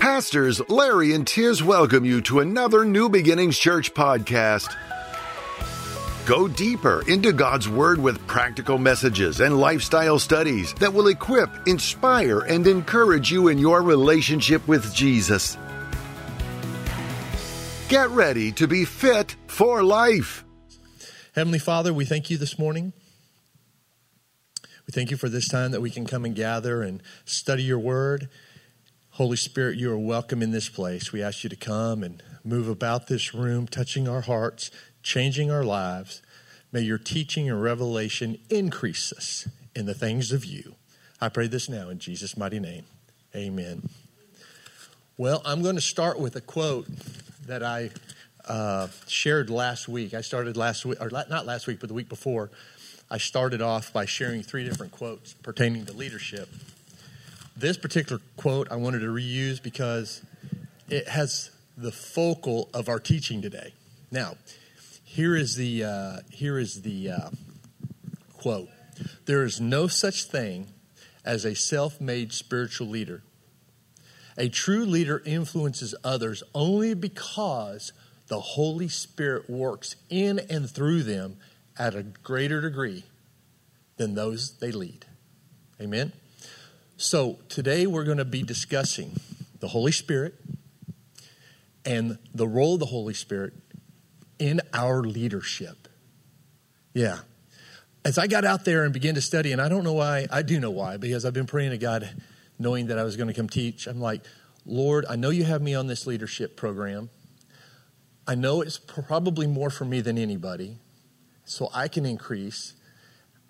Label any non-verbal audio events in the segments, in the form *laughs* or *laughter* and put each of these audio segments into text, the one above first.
Pastors Larry and Tiz welcome you to another New Beginnings Church podcast. Go deeper into God's Word with practical messages and lifestyle studies that will equip, inspire, and encourage you in your relationship with Jesus. Get ready to be fit for life. Heavenly Father, we thank you this morning. We thank you for this time that we can come and gather and study your word. Holy Spirit, you are welcome in this place. We ask you to come and move about this room, touching our hearts, changing our lives. May your teaching and revelation increase us in the things of you. I pray this now in Jesus' mighty name. Amen. Well, I'm going to start with a quote that I uh, shared last week. I started last week, or not last week, but the week before. I started off by sharing three different quotes pertaining to leadership. This particular quote I wanted to reuse because it has the focal of our teaching today. Now, here is the uh, here is the uh, quote: "There is no such thing as a self-made spiritual leader. A true leader influences others only because the Holy Spirit works in and through them at a greater degree than those they lead." Amen. So today we're going to be discussing the Holy Spirit and the role of the Holy Spirit in our leadership. Yeah. As I got out there and began to study, and I don't know why, I do know why, because I've been praying to God, knowing that I was going to come teach. I'm like, Lord, I know you have me on this leadership program. I know it's probably more for me than anybody, so I can increase.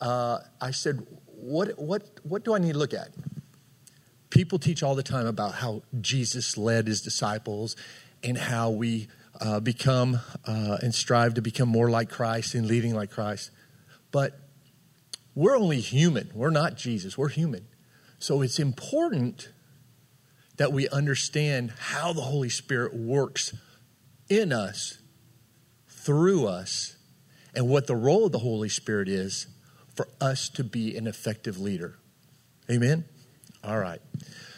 Uh, I said, what, what, what do I need to look at? People teach all the time about how Jesus led his disciples and how we uh, become uh, and strive to become more like Christ and leading like Christ. But we're only human. We're not Jesus. We're human. So it's important that we understand how the Holy Spirit works in us, through us, and what the role of the Holy Spirit is for us to be an effective leader. Amen? All right.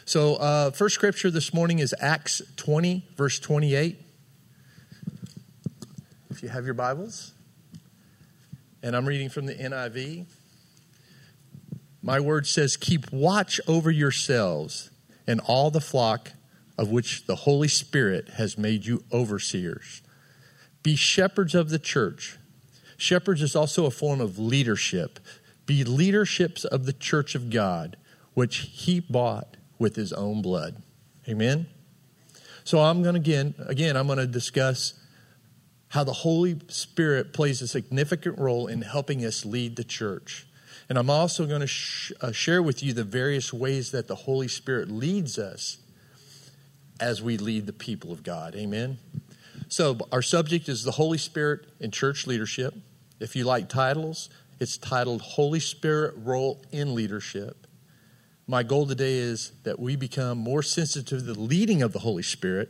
So, uh, first scripture this morning is Acts 20, verse 28. If you have your Bibles, and I'm reading from the NIV. My word says, Keep watch over yourselves and all the flock of which the Holy Spirit has made you overseers. Be shepherds of the church. Shepherds is also a form of leadership. Be leaderships of the church of God which he bought with his own blood. Amen. So I'm going to again again I'm going to discuss how the Holy Spirit plays a significant role in helping us lead the church. And I'm also going to sh- uh, share with you the various ways that the Holy Spirit leads us as we lead the people of God. Amen. So our subject is the Holy Spirit in church leadership. If you like titles, it's titled Holy Spirit Role in Leadership my goal today is that we become more sensitive to the leading of the Holy Spirit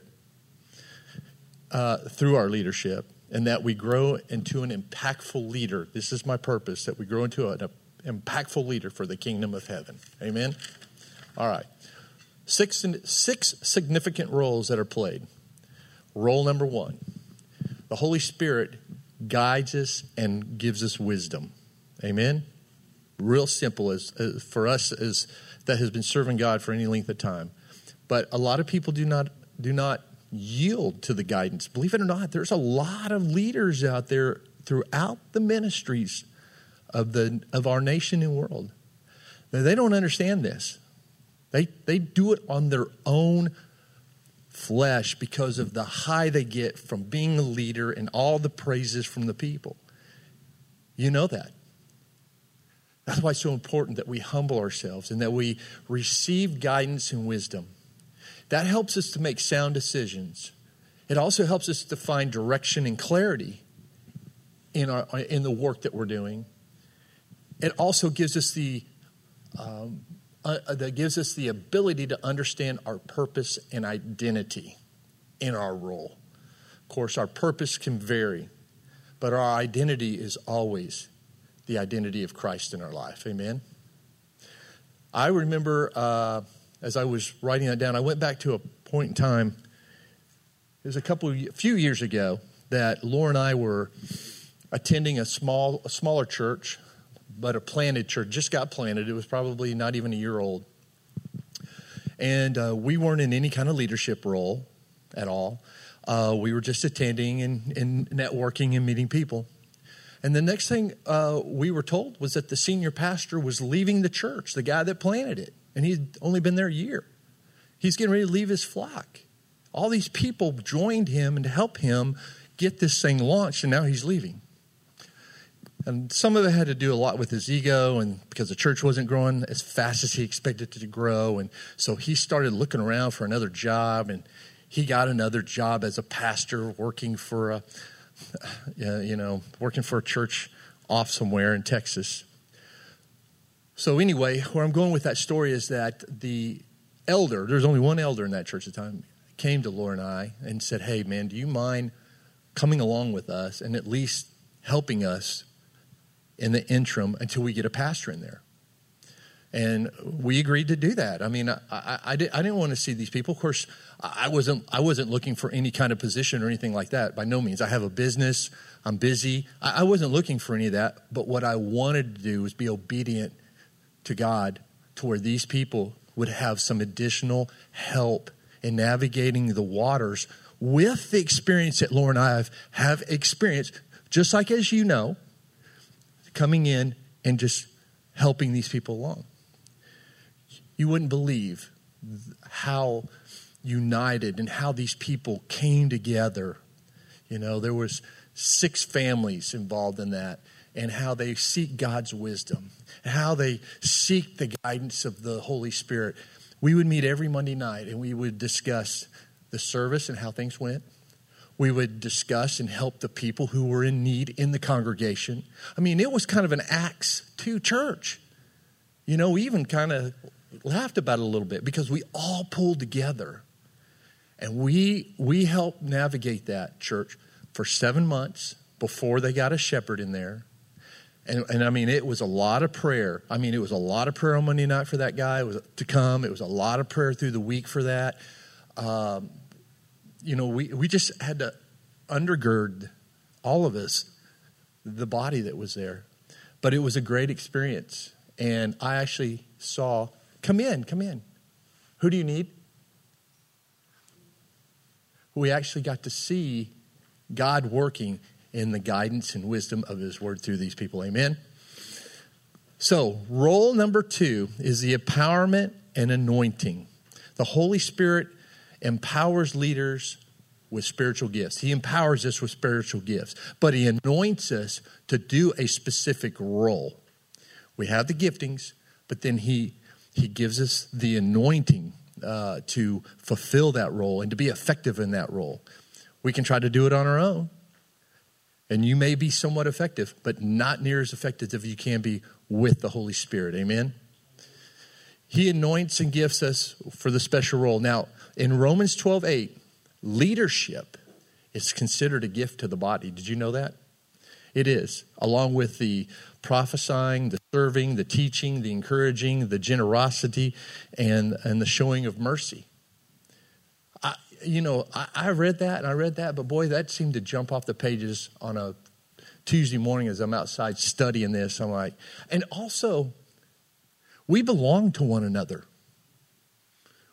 uh, through our leadership and that we grow into an impactful leader. This is my purpose that we grow into an impactful leader for the kingdom of heaven. Amen? All right. Six, six significant roles that are played. Role number one the Holy Spirit guides us and gives us wisdom. Amen? Real simple as, as for us as that has been serving God for any length of time. But a lot of people do not do not yield to the guidance. Believe it or not, there's a lot of leaders out there throughout the ministries of the of our nation and world. Now, they don't understand this. They they do it on their own flesh because of the high they get from being a leader and all the praises from the people. You know that. That's why it's so important that we humble ourselves and that we receive guidance and wisdom. That helps us to make sound decisions. It also helps us to find direction and clarity in, our, in the work that we're doing. It also gives us the um, uh, uh that gives us the ability to understand our purpose and identity in our role. Of course, our purpose can vary, but our identity is always the identity of Christ in our life. Amen. I remember uh, as I was writing that down, I went back to a point in time. It was a couple, of, a few years ago that Laura and I were attending a small, a smaller church, but a planted church. Just got planted. It was probably not even a year old, and uh, we weren't in any kind of leadership role at all. Uh, we were just attending and, and, networking and meeting people. And the next thing uh, we were told was that the senior pastor was leaving the church, the guy that planted it, and he'd only been there a year. He's getting ready to leave his flock. All these people joined him and to help him get this thing launched, and now he's leaving. And some of it had to do a lot with his ego, and because the church wasn't growing as fast as he expected it to grow. And so he started looking around for another job, and he got another job as a pastor working for a, *sighs* you know, working for a church off somewhere in Texas. So anyway, where I'm going with that story is that the elder, there's only one elder in that church at the time, came to Laura and I and said, "Hey, man, do you mind coming along with us and at least helping us in the interim until we get a pastor in there?" And we agreed to do that. I mean, I, I, I, did, not want to see these people. Of course, I wasn't I wasn't looking for any kind of position or anything like that. By no means. I have a business. I'm busy. I, I wasn't looking for any of that. But what I wanted to do was be obedient to God, to where these people would have some additional help in navigating the waters with the experience that Laura and I have, have experienced, just like as you know, coming in and just helping these people along you wouldn't believe how united and how these people came together. You know, there was six families involved in that and how they seek God's wisdom, how they seek the guidance of the Holy Spirit. We would meet every Monday night and we would discuss the service and how things went. We would discuss and help the people who were in need in the congregation. I mean, it was kind of an Acts 2 church. You know, we even kind of laughed about it a little bit because we all pulled together and we we helped navigate that church for seven months before they got a shepherd in there. And, and I mean, it was a lot of prayer. I mean, it was a lot of prayer on Monday night for that guy was to come. It was a lot of prayer through the week for that. Um, you know, we, we just had to undergird all of us, the body that was there. But it was a great experience. And I actually saw Come in, come in. Who do you need? We actually got to see God working in the guidance and wisdom of His Word through these people. Amen. So, role number two is the empowerment and anointing. The Holy Spirit empowers leaders with spiritual gifts. He empowers us with spiritual gifts, but He anoints us to do a specific role. We have the giftings, but then He he gives us the anointing uh, to fulfill that role and to be effective in that role. We can try to do it on our own, and you may be somewhat effective, but not near as effective as you can be with the Holy Spirit. Amen? He anoints and gifts us for the special role. Now, in Romans 12 8, leadership is considered a gift to the body. Did you know that? It is, along with the prophesying, the serving, the teaching, the encouraging, the generosity, and, and the showing of mercy. I, you know, I, I read that and I read that, but boy, that seemed to jump off the pages on a Tuesday morning as I'm outside studying this. I'm like, and also, we belong to one another.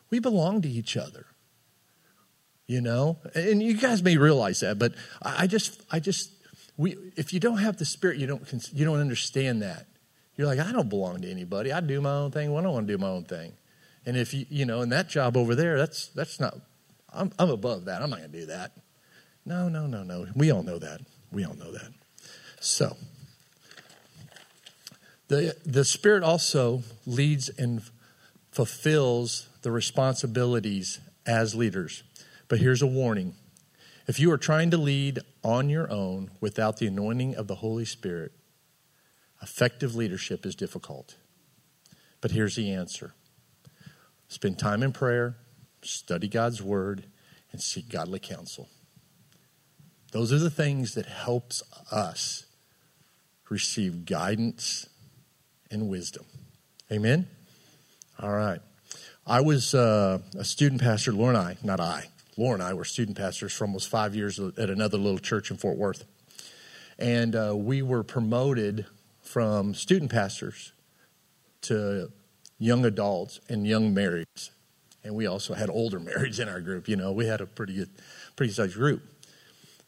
We belong to each other. You know, and you guys may realize that, but I just, I just we, if you don't have the Spirit, you don't, you don't understand that. You're like, I don't belong to anybody. I do my own thing when I want to do my own thing. And if you, you know, in that job over there, that's, that's not, I'm, I'm above that. I'm not going to do that. No, no, no, no. We all know that. We all know that. So, the, the Spirit also leads and fulfills the responsibilities as leaders. But here's a warning if you are trying to lead on your own without the anointing of the Holy Spirit, effective leadership is difficult. But here's the answer spend time in prayer, study God's word, and seek godly counsel. Those are the things that helps us receive guidance and wisdom. Amen? All right. I was uh, a student pastor, Laura and I, not I, Laura and I were student pastors for almost five years at another little church in Fort Worth. And uh, we were promoted from student pastors to young adults and young marrieds. And we also had older *laughs* marrieds in our group. You know, we had a pretty good, pretty sized group.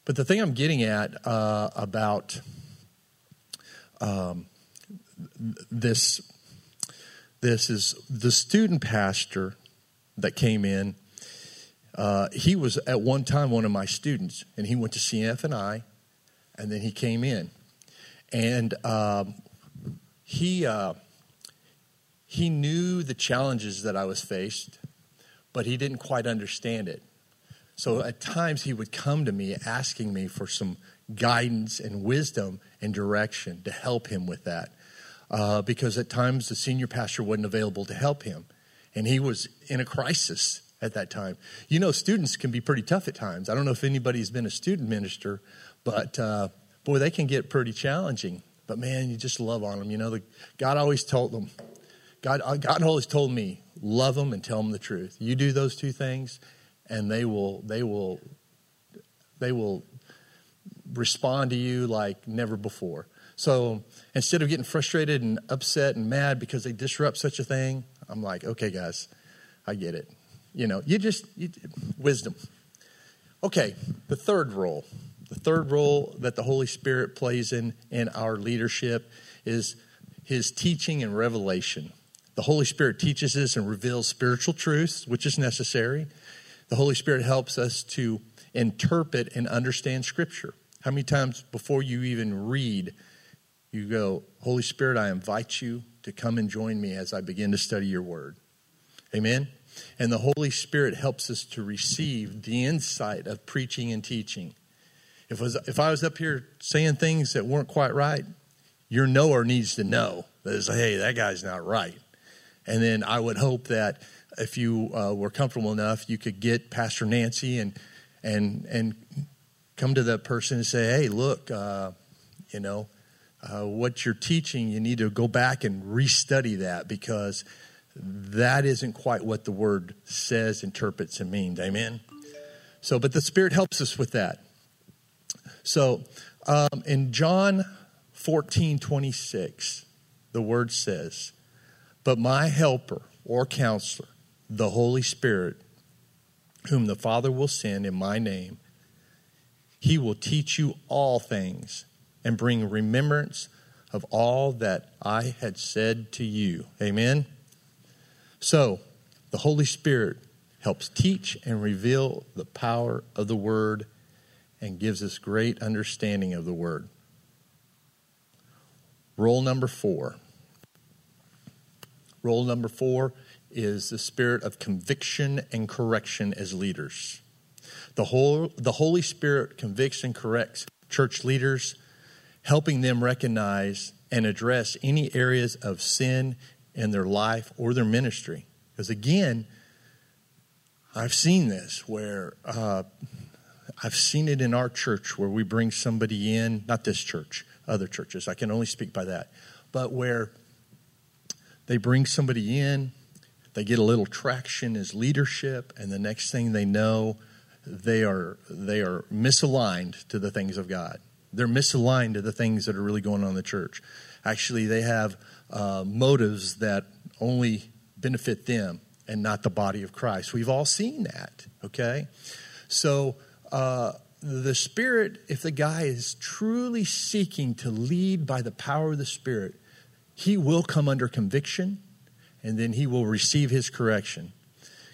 But the thing I'm getting at uh, about um, this this is the student pastor that came in. Uh, he was at one time one of my students, and he went to CFNI, and then he came in, and um, he uh, he knew the challenges that I was faced, but he didn't quite understand it. So at times he would come to me asking me for some guidance and wisdom and direction to help him with that uh, because at times the senior pastor wasn't available to help him. And he was in a crisis at that time. You know, students can be pretty tough at times. I don't know if anybody's been a student minister, but uh, boy, they can get pretty challenging. But man, you just love on them. You know, the, God always told them, God, uh, God always told me, love them and tell them the truth. You do those two things, and they will, they will, they will respond to you like never before. So instead of getting frustrated and upset and mad because they disrupt such a thing, I'm like, okay, guys, I get it. You know, you just, you, wisdom. Okay, the third role. The third role that the Holy Spirit plays in, in our leadership is his teaching and revelation. The Holy Spirit teaches us and reveals spiritual truths, which is necessary. The Holy Spirit helps us to interpret and understand Scripture. How many times before you even read you go, Holy Spirit, I invite you to come and join me as I begin to study your word. Amen? And the Holy Spirit helps us to receive the insight of preaching and teaching. If, was, if I was up here saying things that weren't quite right, your knower needs to know that is, hey, that guy's not right. And then I would hope that if you uh, were comfortable enough, you could get Pastor Nancy and and and come to that person and say, hey, look, uh, you know, uh, what you're teaching, you need to go back and restudy that because that isn't quite what the word says, interprets, and means. Amen? So, but the Spirit helps us with that. So, um, in John 14 26, the word says, But my helper or counselor, the Holy Spirit, whom the Father will send in my name, he will teach you all things and bring remembrance of all that I had said to you. Amen? So, the Holy Spirit helps teach and reveal the power of the Word and gives us great understanding of the Word. Role number four. Role number four is the spirit of conviction and correction as leaders. The, whole, the Holy Spirit convicts and corrects church leaders helping them recognize and address any areas of sin in their life or their ministry. Because again, I've seen this where uh, I've seen it in our church where we bring somebody in, not this church, other churches. I can only speak by that. But where they bring somebody in, they get a little traction as leadership, and the next thing they know, they are they are misaligned to the things of God they're misaligned to the things that are really going on in the church. Actually, they have uh, motives that only benefit them and not the body of Christ. We've all seen that, okay? So, uh, the Spirit, if the guy is truly seeking to lead by the power of the Spirit, he will come under conviction and then he will receive his correction.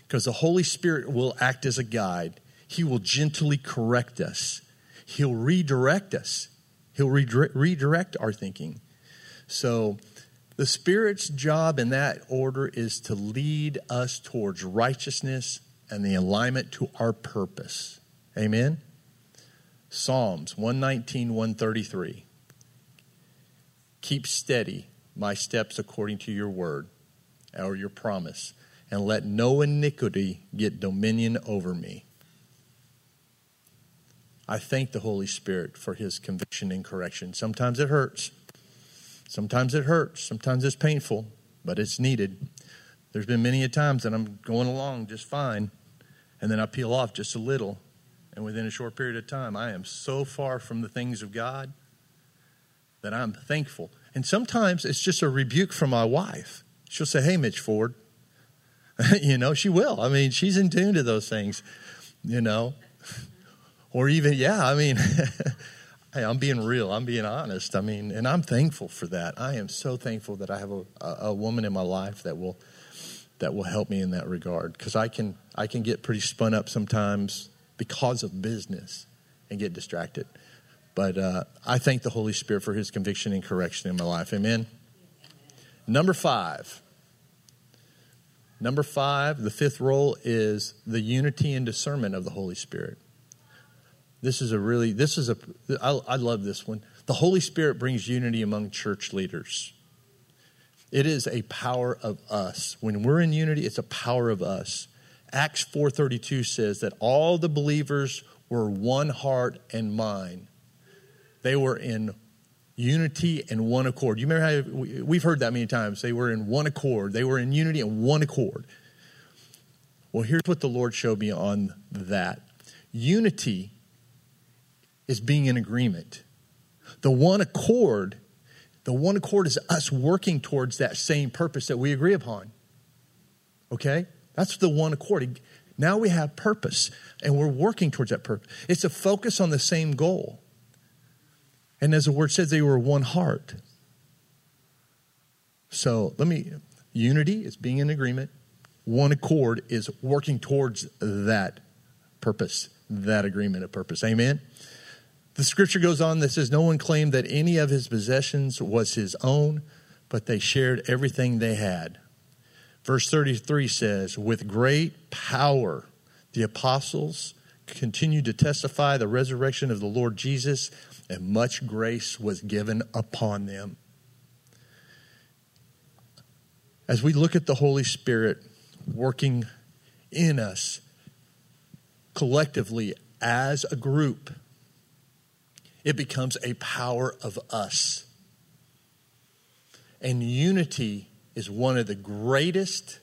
Because the Holy Spirit will act as a guide, he will gently correct us He'll redirect us, He'll redirect our thinking. So, the Spirit's job in that order is to lead us towards righteousness and the alignment to our purpose. Amen? Psalms 119, 133. Keep steady my steps according to your word or your promise, and let no iniquity get dominion over me. I thank the Holy Spirit for his conviction and correction. Sometimes it hurts. Sometimes it hurts. Sometimes it's painful, but it's needed. There's been many a times that I'm going along just fine, and then I peel off just a little, and within a short period of time, I am so far from the things of God that I'm thankful. And sometimes it's just a rebuke from my wife. She'll say, Hey, Mitch Ford. *laughs* you know, she will. I mean, she's in tune to those things, you know. Or even, yeah, I mean, *laughs* hey, I'm being real. I'm being honest. I mean, and I'm thankful for that. I am so thankful that I have a, a woman in my life that will that will help me in that regard because I can I can get pretty spun up sometimes because of business and get distracted. But uh, I thank the Holy Spirit for His conviction and correction in my life. Amen. Number five. Number five, the fifth role is the unity and discernment of the Holy Spirit. This is a really, this is a, I, I love this one. The Holy Spirit brings unity among church leaders. It is a power of us. When we're in unity, it's a power of us. Acts 4:32 says that all the believers were one heart and mind. They were in unity and one accord. You remember how we've heard that many times. They were in one accord. They were in unity and one accord. Well, here's what the Lord showed me on that. Unity is being in agreement. The one accord the one accord is us working towards that same purpose that we agree upon. Okay? That's the one accord. Now we have purpose and we're working towards that purpose. It's a focus on the same goal. And as the word says, they were one heart. So let me, unity is being in agreement. One accord is working towards that purpose, that agreement of purpose. Amen? The scripture goes on that says, No one claimed that any of his possessions was his own, but they shared everything they had. Verse 33 says, With great power, the apostles continued to testify the resurrection of the Lord Jesus, and much grace was given upon them. As we look at the Holy Spirit working in us collectively as a group, it becomes a power of us. And unity is one of the greatest,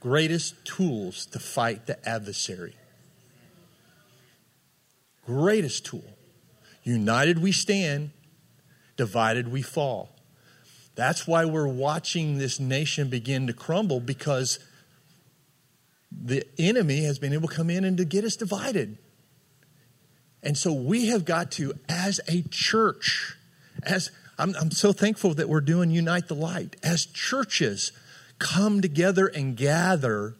greatest tools to fight the adversary. Greatest tool. United we stand, divided we fall. That's why we're watching this nation begin to crumble because the enemy has been able to come in and to get us divided. And so we have got to, as a church, as I'm, I'm so thankful that we're doing Unite the Light, as churches come together and gather,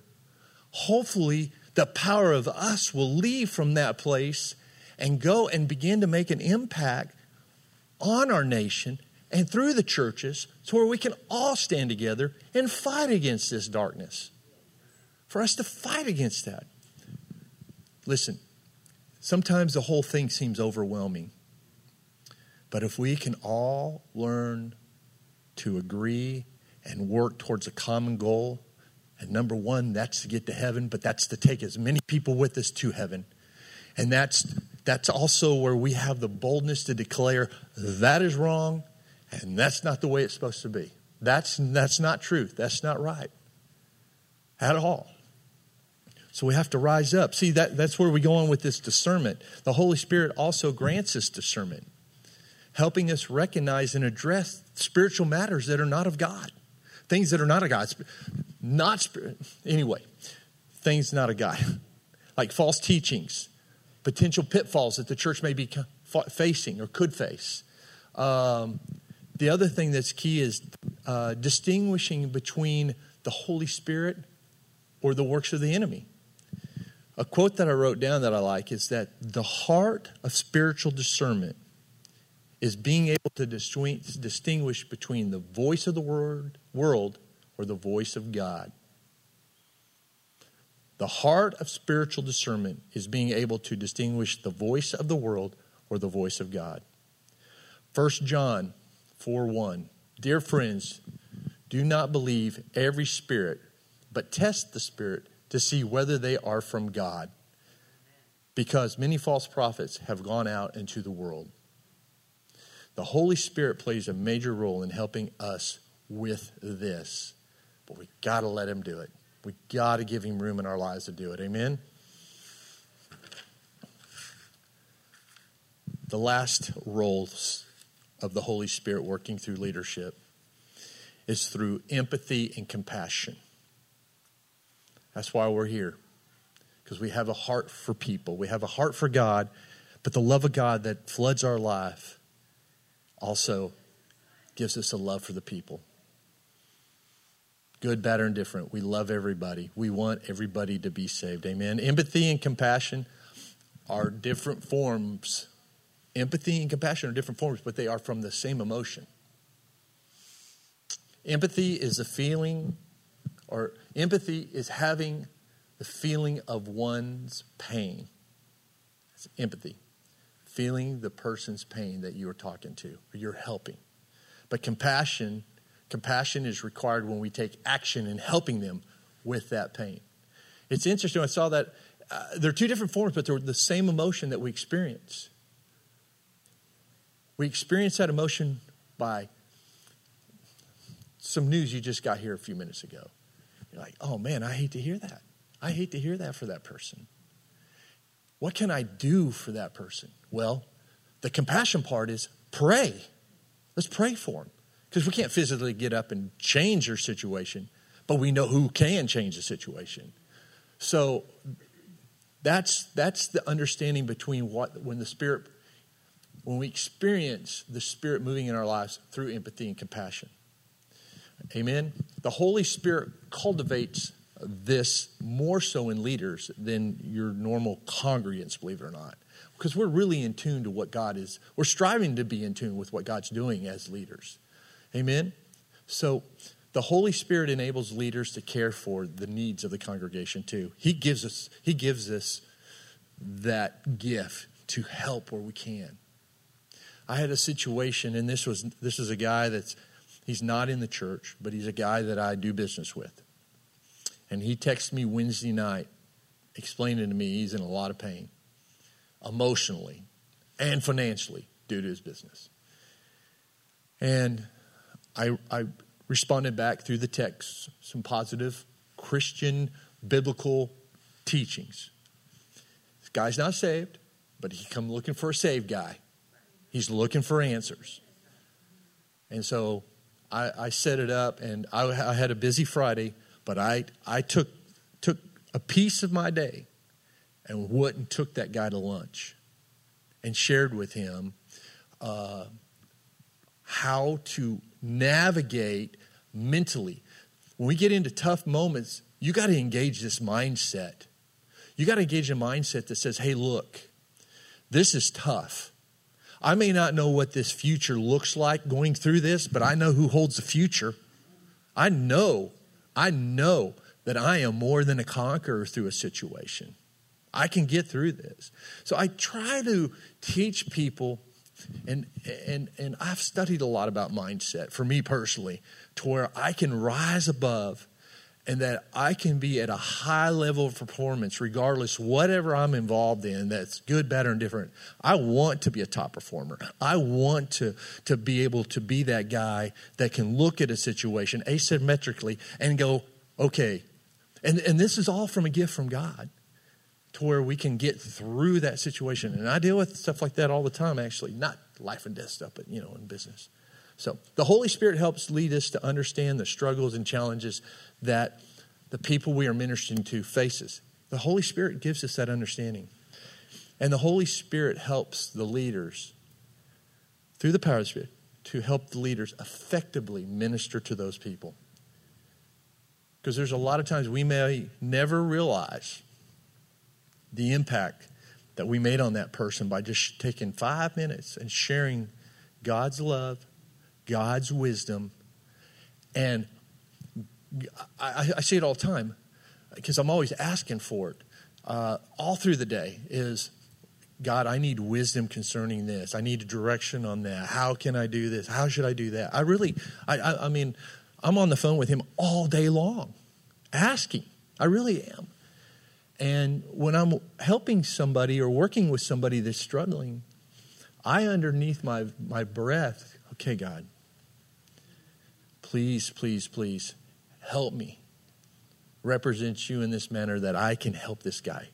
hopefully the power of us will leave from that place and go and begin to make an impact on our nation and through the churches to where we can all stand together and fight against this darkness. For us to fight against that. Listen, Sometimes the whole thing seems overwhelming. But if we can all learn to agree and work towards a common goal, and number one, that's to get to heaven, but that's to take as many people with us to heaven. And that's that's also where we have the boldness to declare that is wrong and that's not the way it's supposed to be. That's that's not truth. That's not right. At all. So we have to rise up. See, that, that's where we go on with this discernment. The Holy Spirit also grants us discernment, helping us recognize and address spiritual matters that are not of God, things that are not of God. Not spirit. Anyway, things not of God, *laughs* like false teachings, potential pitfalls that the church may be facing or could face. Um, the other thing that's key is uh, distinguishing between the Holy Spirit or the works of the enemy. A quote that I wrote down that I like is that the heart of spiritual discernment is being able to distinguish between the voice of the word, world or the voice of God. The heart of spiritual discernment is being able to distinguish the voice of the world or the voice of God. 1 John 4 1. Dear friends, do not believe every spirit, but test the spirit to see whether they are from God. Because many false prophets have gone out into the world. The Holy Spirit plays a major role in helping us with this. but we got to let Him do it. We got to give Him room in our lives to do it. Amen? The last roles of the Holy Spirit working through leadership is through empathy and compassion. That's why we're here, because we have a heart for people. We have a heart for God, but the love of God that floods our life also gives us a love for the people. Good, bad, or indifferent. We love everybody. We want everybody to be saved. Amen. Empathy and compassion are different forms. Empathy and compassion are different forms, but they are from the same emotion. Empathy is a feeling, or empathy is having the feeling of one's pain. It's empathy. Feeling the person's pain that you are talking to or you're helping. But compassion, compassion is required when we take action in helping them with that pain. It's interesting. I saw that uh, they're two different forms, but they're the same emotion that we experience. We experience that emotion by some news you just got here a few minutes ago. You're like, oh man, I hate to hear that. I hate to hear that for that person. What can I do for that person? Well, the compassion part is pray. Let's pray for them. Because we can't physically get up and change their situation, but we know who can change the situation. So that's that's the understanding between what when the spirit when we experience the spirit moving in our lives through empathy and compassion. Amen. The Holy Spirit cultivates this more so in leaders than your normal congregants, believe it or not. Because we're really in tune to what God is, we're striving to be in tune with what God's doing as leaders. Amen. So the Holy Spirit enables leaders to care for the needs of the congregation too. He gives us, He gives us that gift to help where we can. I had a situation, and this was this is a guy that's He's not in the church, but he's a guy that I do business with. And he texted me Wednesday night explaining to me he's in a lot of pain emotionally and financially due to his business. And I, I responded back through the text some positive Christian biblical teachings. This guy's not saved, but he come looking for a saved guy. He's looking for answers. And so I, I set it up, and I, I had a busy Friday, but I, I took, took a piece of my day and went and took that guy to lunch and shared with him uh, how to navigate mentally. When we get into tough moments, you got to engage this mindset. You got to engage a mindset that says, hey, look, this is tough. I may not know what this future looks like going through this, but I know who holds the future. I know, I know that I am more than a conqueror through a situation. I can get through this. So I try to teach people, and, and, and I've studied a lot about mindset for me personally, to where I can rise above and that I can be at a high level of performance regardless whatever I'm involved in that's good, bad, or different. I want to be a top performer. I want to, to be able to be that guy that can look at a situation asymmetrically and go, okay. And, and this is all from a gift from God to where we can get through that situation. And I deal with stuff like that all the time, actually, not life and death stuff, but, you know, in business. So the Holy Spirit helps lead us to understand the struggles and challenges that the people we are ministering to faces. The Holy Spirit gives us that understanding. And the Holy Spirit helps the leaders through the power of the Spirit to help the leaders effectively minister to those people. Because there's a lot of times we may never realize the impact that we made on that person by just taking five minutes and sharing God's love God's wisdom. And I, I see it all the time because I'm always asking for it. Uh, all through the day is God, I need wisdom concerning this. I need direction on that. How can I do this? How should I do that? I really, I, I, I mean, I'm on the phone with him all day long, asking. I really am. And when I'm helping somebody or working with somebody that's struggling, I, underneath my, my breath, okay, God, please, please, please help me represent you in this manner that I can help this guy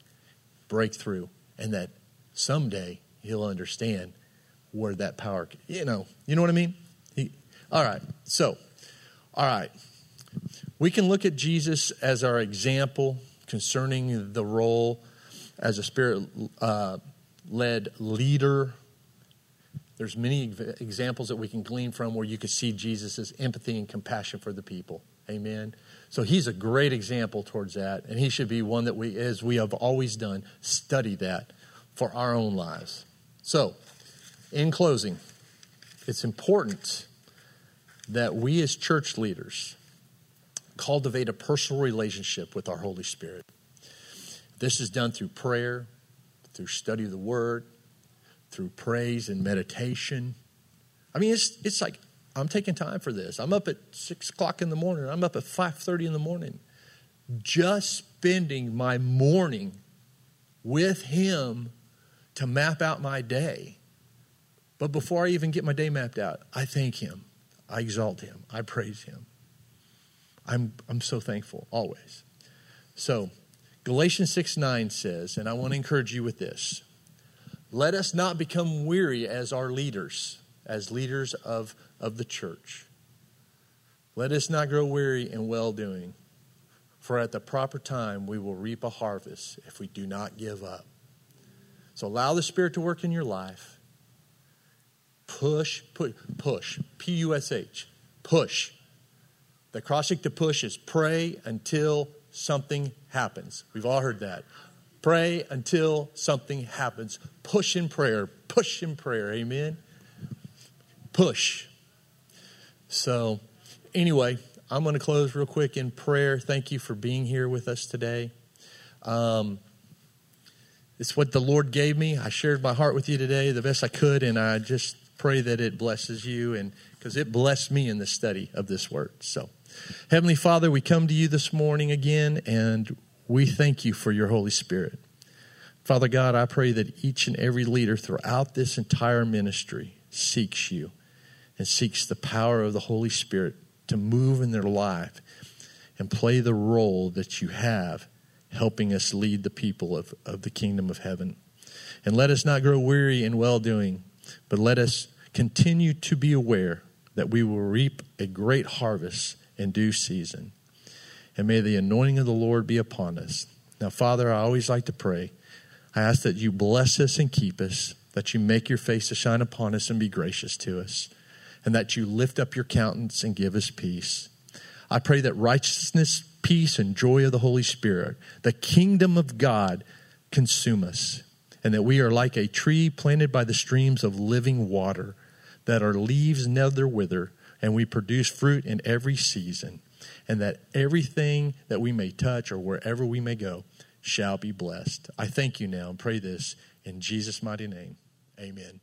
break through and that someday he'll understand where that power, you know, you know what I mean? He, all right, so, all right. We can look at Jesus as our example concerning the role as a spirit uh, led leader. There's many examples that we can glean from where you could see Jesus' empathy and compassion for the people. Amen. So he's a great example towards that, and he should be one that we, as we have always done, study that for our own lives. So, in closing, it's important that we as church leaders cultivate a personal relationship with our Holy Spirit. This is done through prayer, through study of the Word, through praise and meditation. I mean, it's, it's like I'm taking time for this. I'm up at six o'clock in the morning. I'm up at five thirty in the morning, just spending my morning with Him to map out my day. But before I even get my day mapped out, I thank Him, I exalt Him, I praise Him. I'm I'm so thankful always. So, Galatians six nine says, and I want to encourage you with this: Let us not become weary as our leaders, as leaders of of the church. Let us not grow weary in well doing, for at the proper time we will reap a harvest if we do not give up. So allow the Spirit to work in your life. Push, push, push. P U S H. Push. The acrostic to push is pray until something happens. We've all heard that. Pray until something happens. Push in prayer. Push in prayer. Amen. Push. So, anyway, I'm going to close real quick in prayer. Thank you for being here with us today. Um, it's what the Lord gave me. I shared my heart with you today the best I could, and I just pray that it blesses you, and because it blessed me in the study of this word. So, Heavenly Father, we come to you this morning again, and we thank you for your Holy Spirit. Father God, I pray that each and every leader throughout this entire ministry seeks you and seeks the power of the Holy Spirit to move in their life and play the role that you have helping us lead the people of, of the kingdom of heaven. And let us not grow weary in well doing, but let us continue to be aware that we will reap a great harvest in due season. And may the anointing of the Lord be upon us. Now, Father, I always like to pray. I ask that you bless us and keep us, that you make your face to shine upon us and be gracious to us and that you lift up your countenance and give us peace. I pray that righteousness, peace, and joy of the Holy Spirit, the kingdom of God, consume us, and that we are like a tree planted by the streams of living water, that our leaves never wither, and we produce fruit in every season, and that everything that we may touch or wherever we may go shall be blessed. I thank you now and pray this in Jesus' mighty name. Amen.